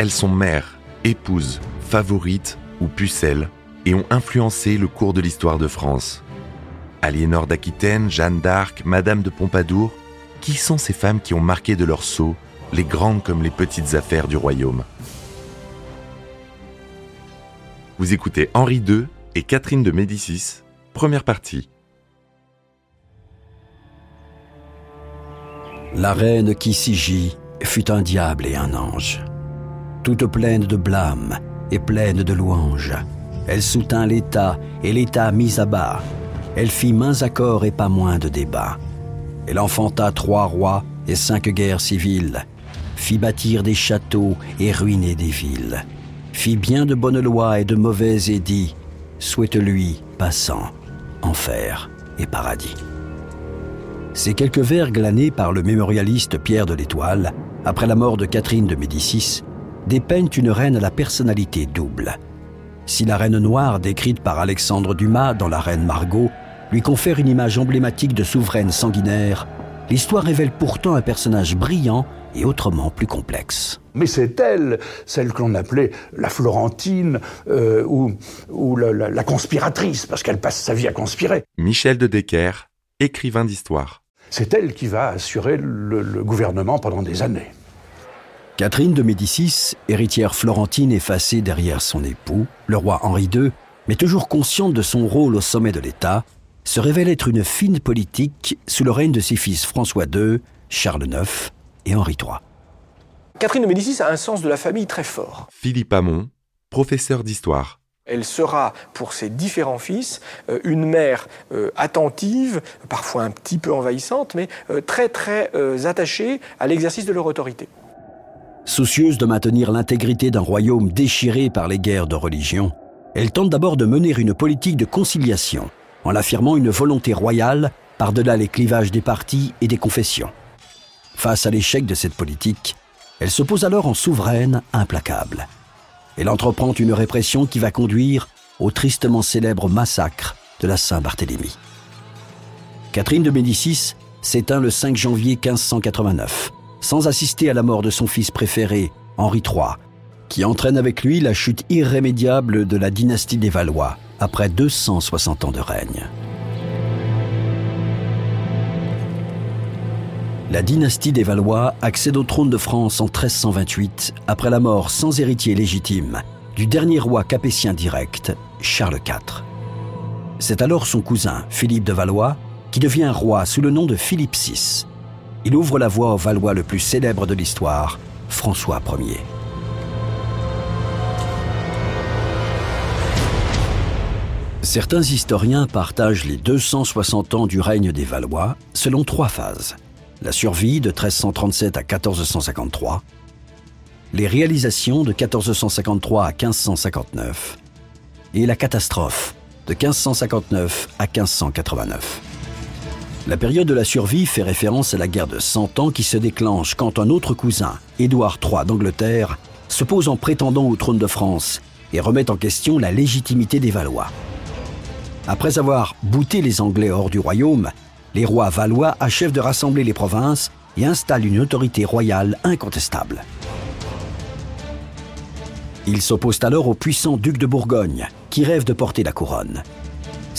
elles sont mères, épouses, favorites ou pucelles et ont influencé le cours de l'histoire de France. Aliénor d'Aquitaine, Jeanne d'Arc, Madame de Pompadour, qui sont ces femmes qui ont marqué de leur sceau les grandes comme les petites affaires du royaume? Vous écoutez Henri II et Catherine de Médicis, première partie. La reine qui s'y fut un diable et un ange. Toute pleine de blâme et pleine de louanges, elle soutint l'État et l'État mis à bas. Elle fit mains accords et pas moins de débats. Elle enfanta trois rois et cinq guerres civiles, fit bâtir des châteaux et ruiner des villes fit bien de bonnes lois et de mauvais édits, souhaite-lui, passant, enfer et paradis. Ces quelques vers glanés par le mémorialiste Pierre de l'Étoile, après la mort de Catherine de Médicis, dépeignent une reine à la personnalité double. Si la reine noire décrite par Alexandre Dumas dans La Reine Margot lui confère une image emblématique de souveraine sanguinaire, l'histoire révèle pourtant un personnage brillant et autrement plus complexe. Mais c'est elle, celle que l'on appelait la Florentine euh, ou, la, conspiratrice, parce qu'elle passe sa vie à conspirer. Michel de Decker, écrivain d'histoire. C'est elle qui va assurer le, le gouvernement pendant des années. Catherine de Médicis, héritière florentine effacée derrière son époux, le roi Henri II, mais toujours consciente de son rôle au sommet de l'État, se révèle être une fine politique sous le règne de ses fils François II, Charles IX et Henri III. Catherine de Médicis a un sens de la famille très fort. Philippe Hamon, professeur d'histoire. Elle sera, pour ses différents fils, euh, une mère euh, attentive, parfois un petit peu envahissante, mais euh, très très attachée à l'exercice de leur autorité. Soucieuse de maintenir l'intégrité d'un royaume déchiré par les guerres de religion, elle tente d'abord de mener une politique de conciliation, en affirmant une volonté royale par-delà les clivages des partis et des confessions. Face à l'échec de cette politique, elle se pose alors en souveraine implacable. Elle entreprend une répression qui va conduire au tristement célèbre massacre de la Saint-Barthélemy. Catherine de Médicis s'éteint le 5 janvier 1589, sans assister à la mort de son fils préféré, Henri III, qui entraîne avec lui la chute irrémédiable de la dynastie des Valois après 260 ans de règne. La dynastie des Valois accède au trône de France en 1328, après la mort sans héritier légitime du dernier roi capétien direct, Charles IV. C'est alors son cousin, Philippe de Valois, qui devient roi sous le nom de Philippe VI. Il ouvre la voie au Valois le plus célèbre de l'histoire, François Ier. Certains historiens partagent les 260 ans du règne des Valois selon trois phases la survie de 1337 à 1453, les réalisations de 1453 à 1559 et la catastrophe de 1559 à 1589. La période de la survie fait référence à la guerre de Cent Ans qui se déclenche quand un autre cousin, Édouard III d'Angleterre, se pose en prétendant au trône de France et remet en question la légitimité des Valois. Après avoir bouté les Anglais hors du royaume, les rois valois achèvent de rassembler les provinces et installent une autorité royale incontestable. Ils s'opposent alors au puissant duc de Bourgogne, qui rêve de porter la couronne.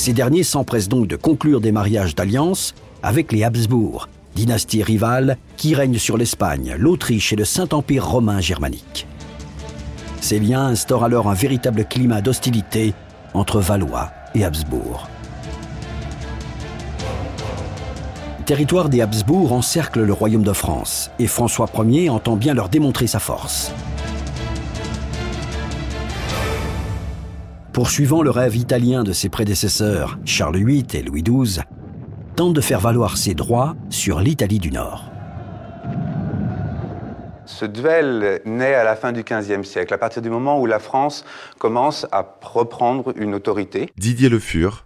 Ces derniers s'empressent donc de conclure des mariages d'alliance avec les Habsbourg, dynastie rivale qui règne sur l'Espagne, l'Autriche et le Saint-Empire romain germanique. Ces liens instaurent alors un véritable climat d'hostilité entre Valois et Habsbourg. territoire des Habsbourg encercle le royaume de France et François Ier entend bien leur démontrer sa force. Poursuivant le rêve italien de ses prédécesseurs, Charles VIII et Louis XII, tente de faire valoir ses droits sur l'Italie du Nord. Ce duel naît à la fin du XVe siècle, à partir du moment où la France commence à reprendre une autorité. Didier Le Fur,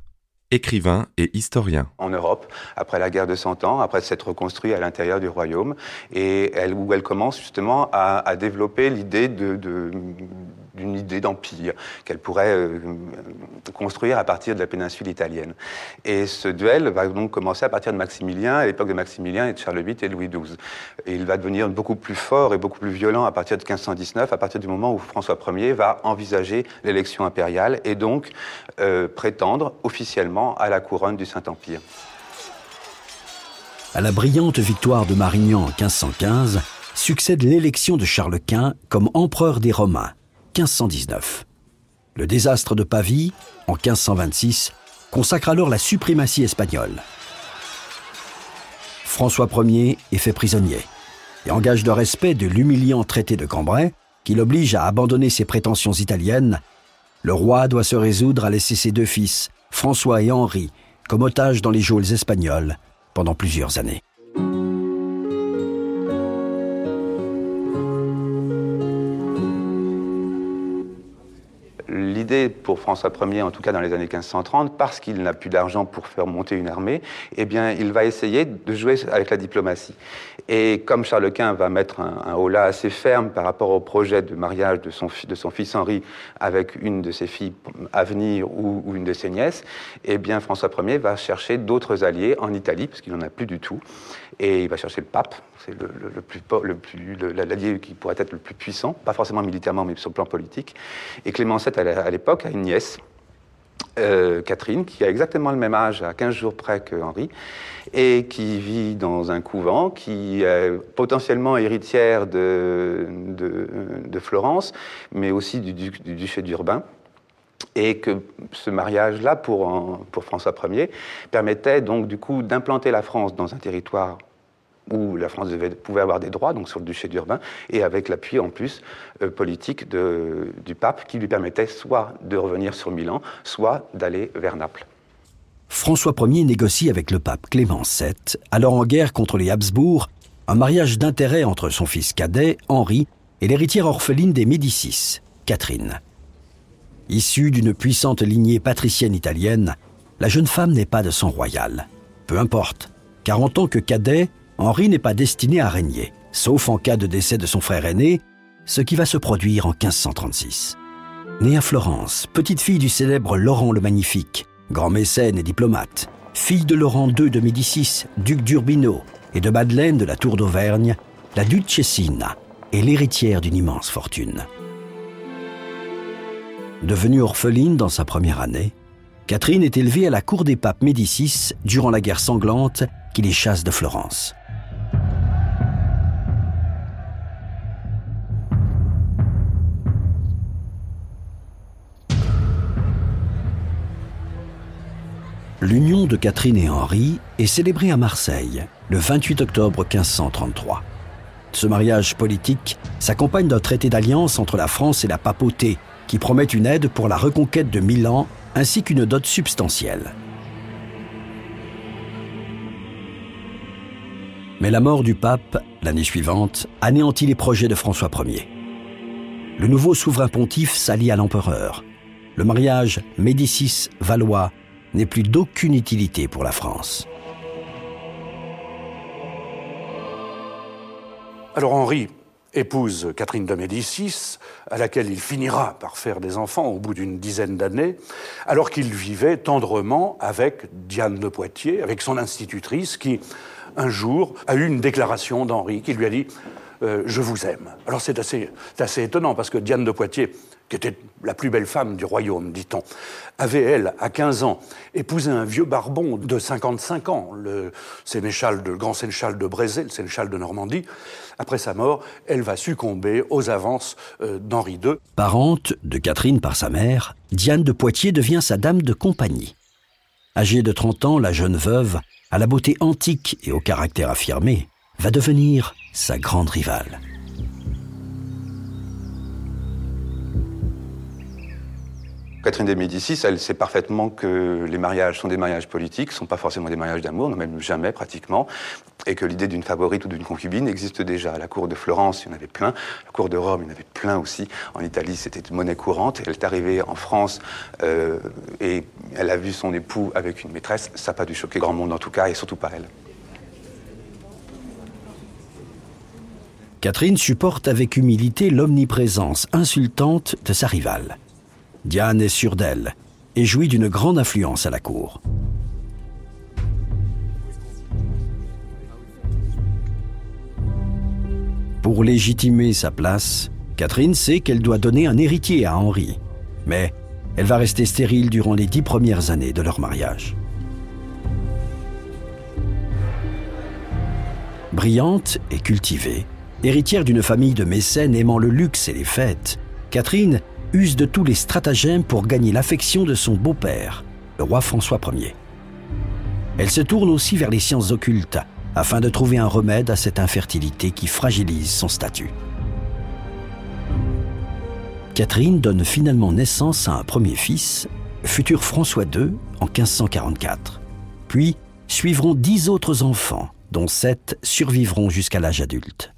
écrivain et historien. En Europe, après la guerre de Cent Ans, après s'être reconstruit à l'intérieur du royaume, et elle, où elle commence justement à, développer l'idée de, d'une idée d'empire qu'elle pourrait euh, construire à partir de la péninsule italienne. Et ce duel va donc commencer à partir de Maximilien, à l'époque de Maximilien et de Charles VIII et Louis XII. Il va devenir beaucoup plus fort et beaucoup plus violent à partir de 1519, à partir du moment où François Ier va envisager l'élection impériale et donc euh, prétendre officiellement à la couronne du Saint-Empire. À la brillante victoire de Marignan en 1515, succède l'élection de Charles Quint comme empereur des Romains, 1519. Le désastre de Pavie, en 1526, consacre alors la suprématie espagnole. François Ier est fait prisonnier et engage de respect de l'humiliant traité de Cambrai, qui l'oblige à abandonner ses prétentions italiennes. Le roi doit se résoudre à laisser ses deux fils, François et Henri, comme otages dans les geôles espagnoles pendant plusieurs années. Pour François Ier, en tout cas dans les années 1530, parce qu'il n'a plus d'argent pour faire monter une armée, eh bien, il va essayer de jouer avec la diplomatie. Et comme Charles Quint va mettre un, un holà assez ferme par rapport au projet de mariage de son, de son fils Henri avec une de ses filles à venir ou, ou une de ses nièces, eh bien, François Ier va chercher d'autres alliés en Italie, parce qu'il n'en a plus du tout. Et il va chercher le pape, c'est le, le, plus, le plus, l'allié qui pourrait être le plus puissant, pas forcément militairement, mais sur le plan politique. Et Clément VII, à l'époque, a une nièce, euh, Catherine, qui a exactement le même âge, à 15 jours près que Henri, et qui vit dans un couvent, qui est potentiellement héritière de, de, Florence, mais aussi du, du, du duché d'Urbain et que ce mariage-là, pour, pour, François Ier, permettait donc du coup d'implanter la France dans un territoire où la France pouvait avoir des droits, donc sur le duché d'Urbain, et avec l'appui en plus euh, politique du pape qui lui permettait soit de revenir sur Milan, soit d'aller vers Naples. François Ier négocie avec le pape Clément VII, alors en guerre contre les Habsbourg, un mariage d'intérêt entre son fils cadet, Henri, et l'héritière orpheline des Médicis, Catherine. Issue d'une puissante lignée patricienne italienne, la jeune femme n'est pas de sang royal. Peu importe, car en tant que cadet, Henri n'est pas destiné à régner, sauf en cas de décès de son frère aîné, ce qui va se produire en 1536. Née à Florence, petite fille du célèbre Laurent le Magnifique, grand mécène et diplomate, fille de Laurent II de Médicis, duc d'Urbino, et de Madeleine de la Tour d'Auvergne, la Duchessina est l'héritière d'une immense fortune. Devenue orpheline dans sa première année, Catherine est élevée à la cour des papes Médicis durant la guerre sanglante qui les chasse de Florence. L'union de Catherine et Henri est célébrée à Marseille le 28 octobre 1533. Ce mariage politique s'accompagne d'un traité d'alliance entre la France et la papauté qui promet une aide pour la reconquête de Milan ainsi qu'une dot substantielle. Mais la mort du pape, l'année suivante, anéantit les projets de François Ier. Le nouveau souverain pontife s'allie à l'empereur. Le mariage Médicis-Valois n'est plus d'aucune utilité pour la France. Alors Henri épouse Catherine de Médicis, à laquelle il finira par faire des enfants au bout d'une dizaine d'années, alors qu'il vivait tendrement avec Diane de Poitiers, avec son institutrice, qui, un jour, a eu une déclaration d'Henri qui lui a dit euh, Je vous aime. Alors c'est assez, assez étonnant, parce que Diane de Poitiers qui était la plus belle femme du royaume, dit-on, avait, elle, à 15 ans, épousé un vieux barbon de 55 ans, le, de, grand sénéchal de Brézé, le sénéchal de Normandie. Après sa mort, elle va succomber aux avances euh, d'Henri II. Parente de Catherine par sa mère, Diane de Poitiers devient sa dame de compagnie. Âgée de 30 ans, la jeune veuve, à la beauté antique et au caractère affirmé, va devenir sa grande rivale. Catherine de Médicis, elle sait parfaitement que les mariages sont des mariages politiques, sont pas forcément des mariages d'amour, non même jamais pratiquement, et que l'idée d'une favorite ou d'une concubine existe déjà. À la cour de Florence, il y en avait plein, à la cour de Rome, il y en avait plein aussi. En Italie, c'était une monnaie courante. Elle est arrivée en France euh, et elle a vu son époux avec une maîtresse. Ça n'a pas dû choquer grand monde en tout cas, et surtout pas elle. Catherine supporte avec humilité l'omniprésence insultante de sa rivale. Diane est sûre d'elle et jouit d'une grande influence à la cour. Pour légitimer sa place, Catherine sait qu'elle doit donner un héritier à Henri, mais elle va rester stérile durant les dix premières années de leur mariage. Brillante et cultivée, Héritière d'une famille de mécènes aimant le luxe et les fêtes, Catherine use de tous les stratagèmes pour gagner l'affection de son beau-père, le roi François Ier. Elle se tourne aussi vers les sciences occultes afin de trouver un remède à cette infertilité qui fragilise son statut. Catherine donne finalement naissance à un premier fils, futur François II, en 1544. Puis suivront dix autres enfants, dont sept survivront jusqu'à l'âge adulte.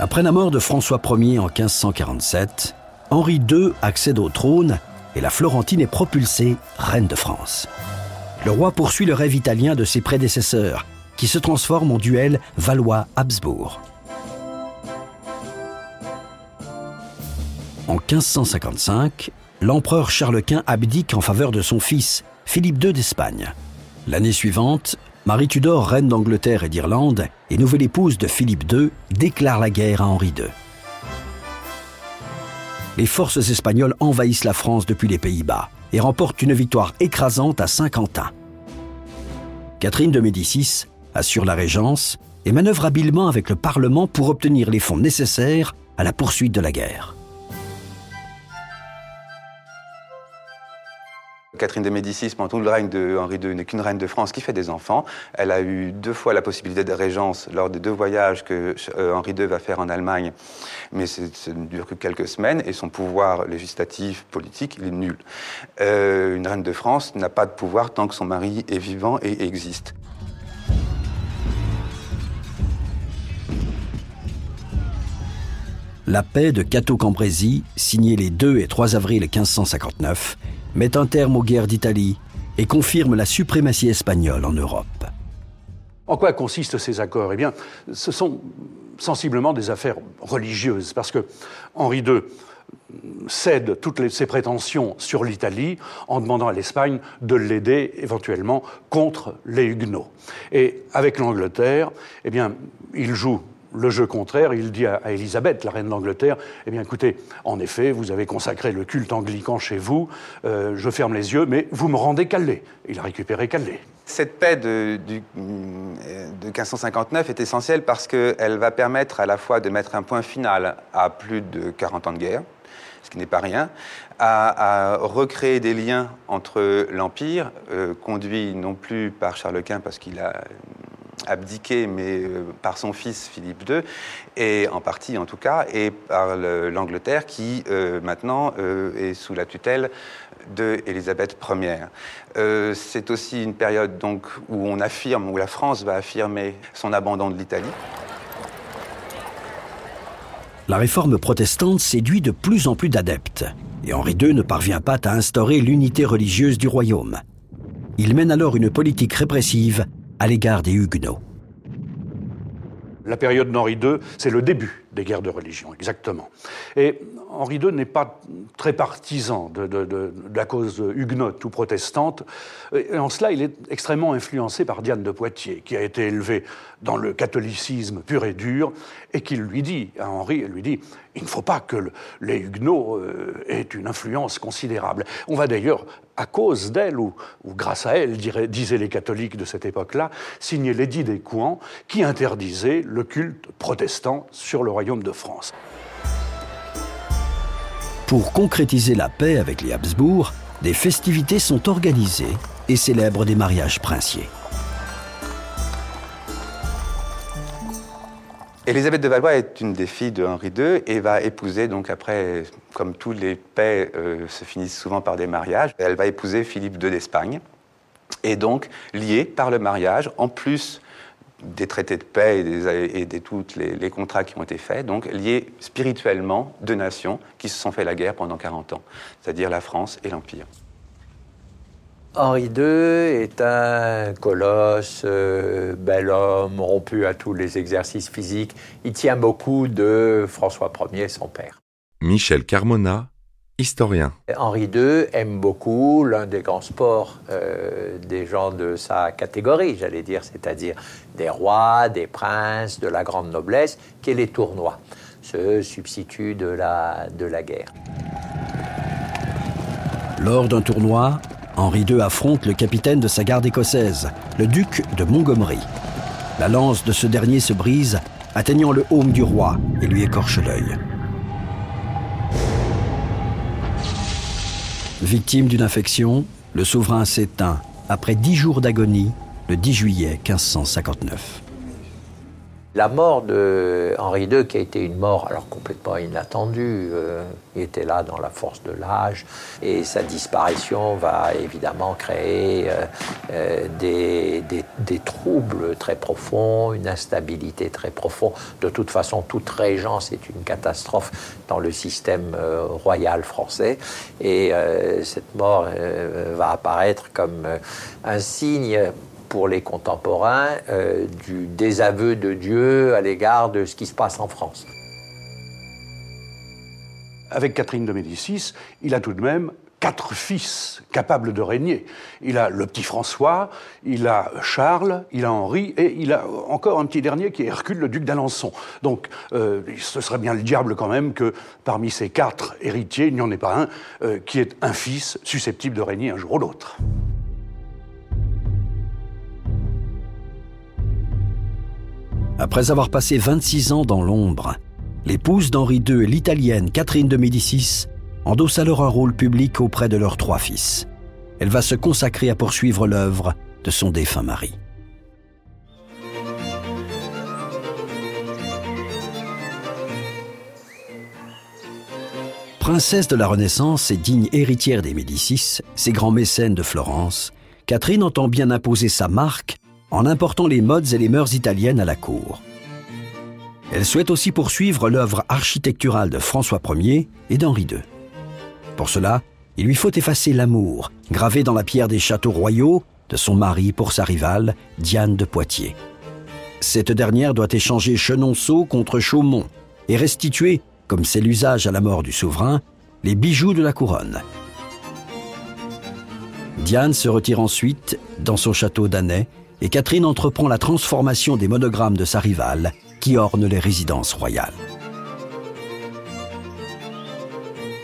Après la mort de François Ier en 1547, Henri II accède au trône et la Florentine est propulsée reine de France. Le roi poursuit le rêve italien de ses prédécesseurs, qui se transforme en duel Valois-Habsbourg. En 1555, l'empereur Charles Quint abdique en faveur de son fils, Philippe II d'Espagne. L'année suivante, Marie Tudor, reine d'Angleterre et d'Irlande et nouvelle épouse de Philippe II, déclare la guerre à Henri II. Les forces espagnoles envahissent la France depuis les Pays-Bas et remportent une victoire écrasante à Saint-Quentin. Catherine de Médicis assure la régence et manœuvre habilement avec le Parlement pour obtenir les fonds nécessaires à la poursuite de la guerre. Catherine de Médicis, pendant tout le règne de Henri II, n'est qu'une reine de France qui fait des enfants. Elle a eu deux fois la possibilité de régence lors des deux voyages que euh, Henri II va faire en Allemagne, mais ça ne dure que quelques semaines et son pouvoir législatif, politique, il est nul. Euh, une reine de France n'a pas de pouvoir tant que son mari est vivant et existe. La paix de Cateau-Cambrésis, signée les 2 et 3 avril 1559, met un terme aux guerres d'Italie et confirme la suprématie espagnole en Europe. En quoi consistent ces accords? Eh bien, ce sont sensiblement des affaires religieuses, parce que Henri II cède toutes ses prétentions sur l'Italie en demandant à l'Espagne de l'aider éventuellement contre les Huguenots. Et avec l'Angleterre, eh bien, il joue le jeu contraire, il dit à, Élisabeth, la reine d'Angleterre, eh bien écoutez, en effet, vous avez consacré le culte anglican chez vous, euh, je ferme les yeux, mais vous me rendez Calais. Il a récupéré Calais. Cette paix de, de, 1559 est essentielle parce qu'elle va permettre à la fois de mettre un point final à plus de 40 ans de guerre, ce qui n'est pas rien, à, recréer des liens entre l'Empire, euh, conduit non plus par Charles Quint parce qu'il a abdiqué, mais euh, par son fils Philippe II, et en partie en tout cas, et par l'Angleterre qui euh, maintenant euh, est sous la tutelle de Élisabeth Ier. C'est aussi une période donc où on affirme, où la France va affirmer son abandon de l'Italie. La réforme protestante séduit de plus en plus d'adeptes, et Henri II ne parvient pas à instaurer l'unité religieuse du royaume. Il mène alors une politique répressive à l'égard des Huguenots. La période d'Henri II, c'est le début des guerres de religion, exactement. Et Henri II n'est pas très partisan de, la cause huguenote ou protestante. Et en cela, il est extrêmement influencé par Diane de Poitiers, qui a été élevée dans le catholicisme pur et dur, et qui lui dit, à Henri, elle lui dit, il ne faut pas que les huguenots euh, aient une influence considérable. On va d'ailleurs, à cause d'elle, ou, grâce à elle, disaient les catholiques de cette époque-là, signer l'édit des Couans, qui interdisait le culte protestant sur le royaume de France. Pour concrétiser la paix avec les Habsbourg, des festivités sont organisées et célèbrent des mariages princiers. Élisabeth de Valois est une des filles de Henri II et va épouser, donc après, comme tous les paix euh, se finissent souvent par des mariages, elle va épouser Philippe II d'Espagne, et donc liée par le mariage, en plus des traités de paix et, de tous les, contrats qui ont été faits, donc liés spirituellement deux nations qui se sont fait la guerre pendant 40 ans, c'est-à-dire la France et l'Empire. Henri II est un colosse, euh, bel homme, rompu à tous les exercices physiques. Il tient beaucoup de François Ier, son père. Michel Carmona, historien. Henri II aime beaucoup l'un des grands sports euh, des gens de sa catégorie, j'allais dire, c'est-à-dire des rois, des princes, de la grande noblesse, qui est les tournois, ce substitut de la, de la guerre. Lors d'un tournoi, Henri II affronte le capitaine de sa garde écossaise, le duc de Montgomery. La lance de ce dernier se brise, atteignant le haume du roi et lui écorche l'œil. Victime d'une infection, le souverain s'éteint après dix jours d'agonie le 10 juillet 1559. La mort de Henri II, qui a été une mort alors complètement inattendue, euh, il était là dans la force de l'âge, et sa disparition va évidemment créer euh, euh, des, des, troubles très profonds, une instabilité très profonde. De toute façon, toute régence est une catastrophe dans le système royal français, et cette mort va apparaître comme un signe pour les contemporains euh, du désaveu de Dieu à l'égard de ce qui se passe en France. Avec Catherine de Médicis, il a tout de même quatre fils capables de régner. Il a le petit François, il a Charles, il a Henri, et il a encore un petit dernier qui est Hercule, le duc d'Alençon. Donc euh, ce serait bien le diable quand même que parmi ces quatre héritiers, il n'y en ait pas un euh, qui ait un fils susceptible de régner un jour ou l'autre. Après avoir passé 26 ans dans l'ombre, l'épouse d'Henri II et l'italienne Catherine de Médicis endossent alors un rôle public auprès de leurs trois fils. Elle va se consacrer à poursuivre l'œuvre de son défunt mari. Princesse de la Renaissance et digne héritière des Médicis, ses grands mécènes de Florence, Catherine entend bien imposer sa marque en important les modes et les mœurs italiennes à la cour. Elle souhaite aussi poursuivre l'œuvre architecturale de François Ier et d'Henri II. Pour cela, il lui faut effacer l'amour, gravé dans la pierre des châteaux royaux, de son mari pour sa rivale, Diane de Poitiers. Cette dernière doit échanger Chenonceau contre Chaumont et restituer, comme c'est l'usage à la mort du souverain, les bijoux de la couronne. Diane se retire ensuite dans son château d'Annay et Catherine entreprend la transformation des monogrammes de sa rivale qui ornent les résidences royales.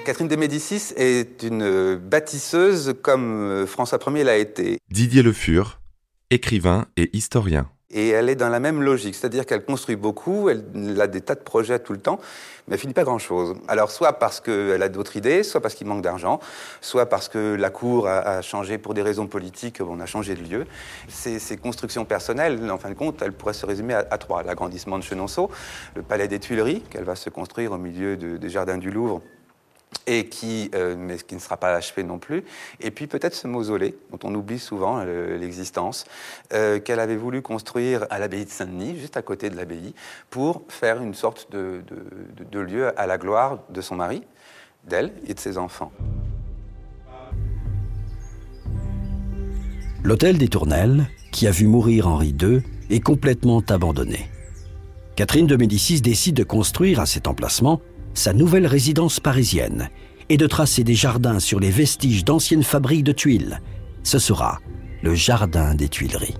Catherine de Médicis est une bâtisseuse comme François Ier l'a été. Didier Le Fur, écrivain et historien et elle est dans la même logique, c'est-à-dire qu'elle construit beaucoup, elle a des tas de projets tout le temps, mais elle finit pas grand-chose. Alors soit parce qu'elle a d'autres idées, soit parce qu'il manque d'argent, soit parce que la cour a, changé pour des raisons politiques, on a changé de lieu. Ces, constructions personnelles, en fin de compte, elles pourraient se résumer à, trois. L'agrandissement de Chenonceau, le palais des Tuileries, qu'elle va se construire au milieu des jardins du Louvre, et qui, euh, mais qui ne sera pas achevé non plus. Et puis peut-être ce mausolée, dont on oublie souvent euh, l'existence, euh, qu'elle avait voulu construire à l'abbaye de Saint-Denis, juste à côté de l'abbaye, pour faire une sorte de, de lieu à la gloire de son mari, d'elle et de ses enfants. L'hôtel des Tournelles, qui a vu mourir Henri II, est complètement abandonné. Catherine de Médicis décide de construire à cet emplacement sa nouvelle résidence parisienne et de tracer des jardins sur les vestiges d'anciennes fabriques de tuiles. Ce sera le Jardin des Tuileries.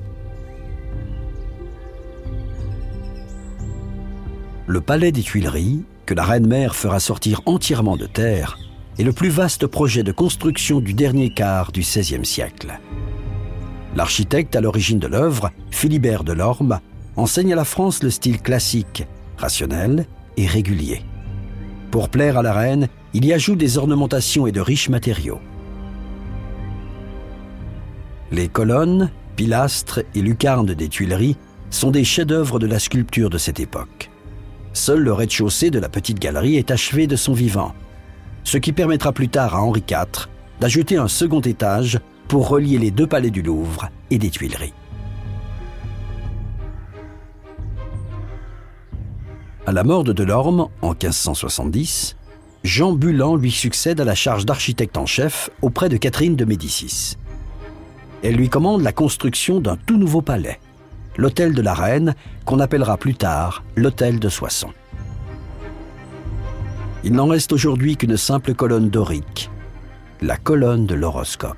Le Palais des Tuileries, que la reine-mère fera sortir entièrement de terre, est le plus vaste projet de construction du dernier quart du XVIe siècle. L'architecte à l'origine de l'œuvre, Philibert Delorme, enseigne à la France le style classique, rationnel et régulier. Pour plaire à la reine, il y ajoute des ornementations et de riches matériaux. Les colonnes, pilastres et lucarnes des Tuileries sont des chefs-d'œuvre de la sculpture de cette époque. Seul le rez-de-chaussée de la petite galerie est achevé de son vivant, ce qui permettra plus tard à Henri IV d'ajouter un second étage pour relier les deux palais du Louvre et des Tuileries. À la mort de Delorme en 1570, Jean Bulan lui succède à la charge d'architecte en chef auprès de Catherine de Médicis. Elle lui commande la construction d'un tout nouveau palais, l'hôtel de la Reine, qu'on appellera plus tard l'hôtel de Soissons. Il n'en reste aujourd'hui qu'une simple colonne dorique, la colonne de l'horoscope.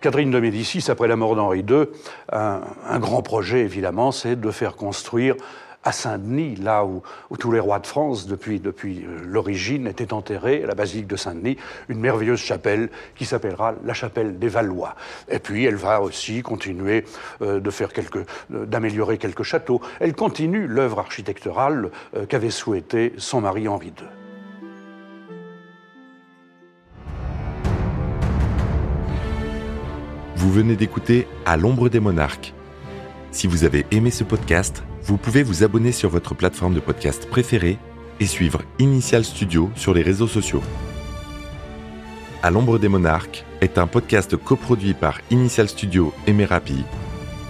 Catherine de Médicis, après la mort d'Henri II, un, grand projet évidemment, c'est de faire construire à Saint-Denis, là où, tous les rois de France, depuis, euh, l'origine, étaient enterrés, à la basilique de Saint-Denis, une merveilleuse chapelle qui s'appellera la chapelle des Valois. Et puis elle va aussi continuer euh, euh, d'améliorer quelques châteaux. Elle continue l'œuvre architecturale qu'avait souhaité son mari Henri II. Vous venez d'écouter À l'ombre des monarques. Si vous avez aimé ce podcast, vous pouvez vous abonner sur votre plateforme de podcast préférée et suivre Initial Studio sur les réseaux sociaux. À l'ombre des monarques est un podcast coproduit par Initial Studio et Merapi,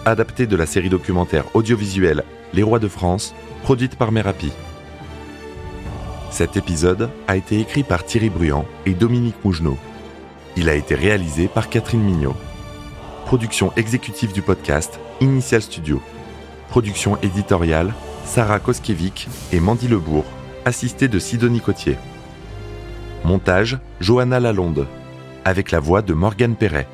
adapté de la série documentaire audiovisuelle Les Rois de France, produite par Merapi. Cet épisode a été écrit par Thierry Bruand et Dominique Mougenot. Il a été réalisé par Catherine Mignot. Production exécutive du podcast Initial Studio. Production éditoriale Sarah Koskiewicz et Mandy Lebourg, assistée de Sidonie Cotier. Montage Johanna Lalonde, avec la voix de Morgane Perret.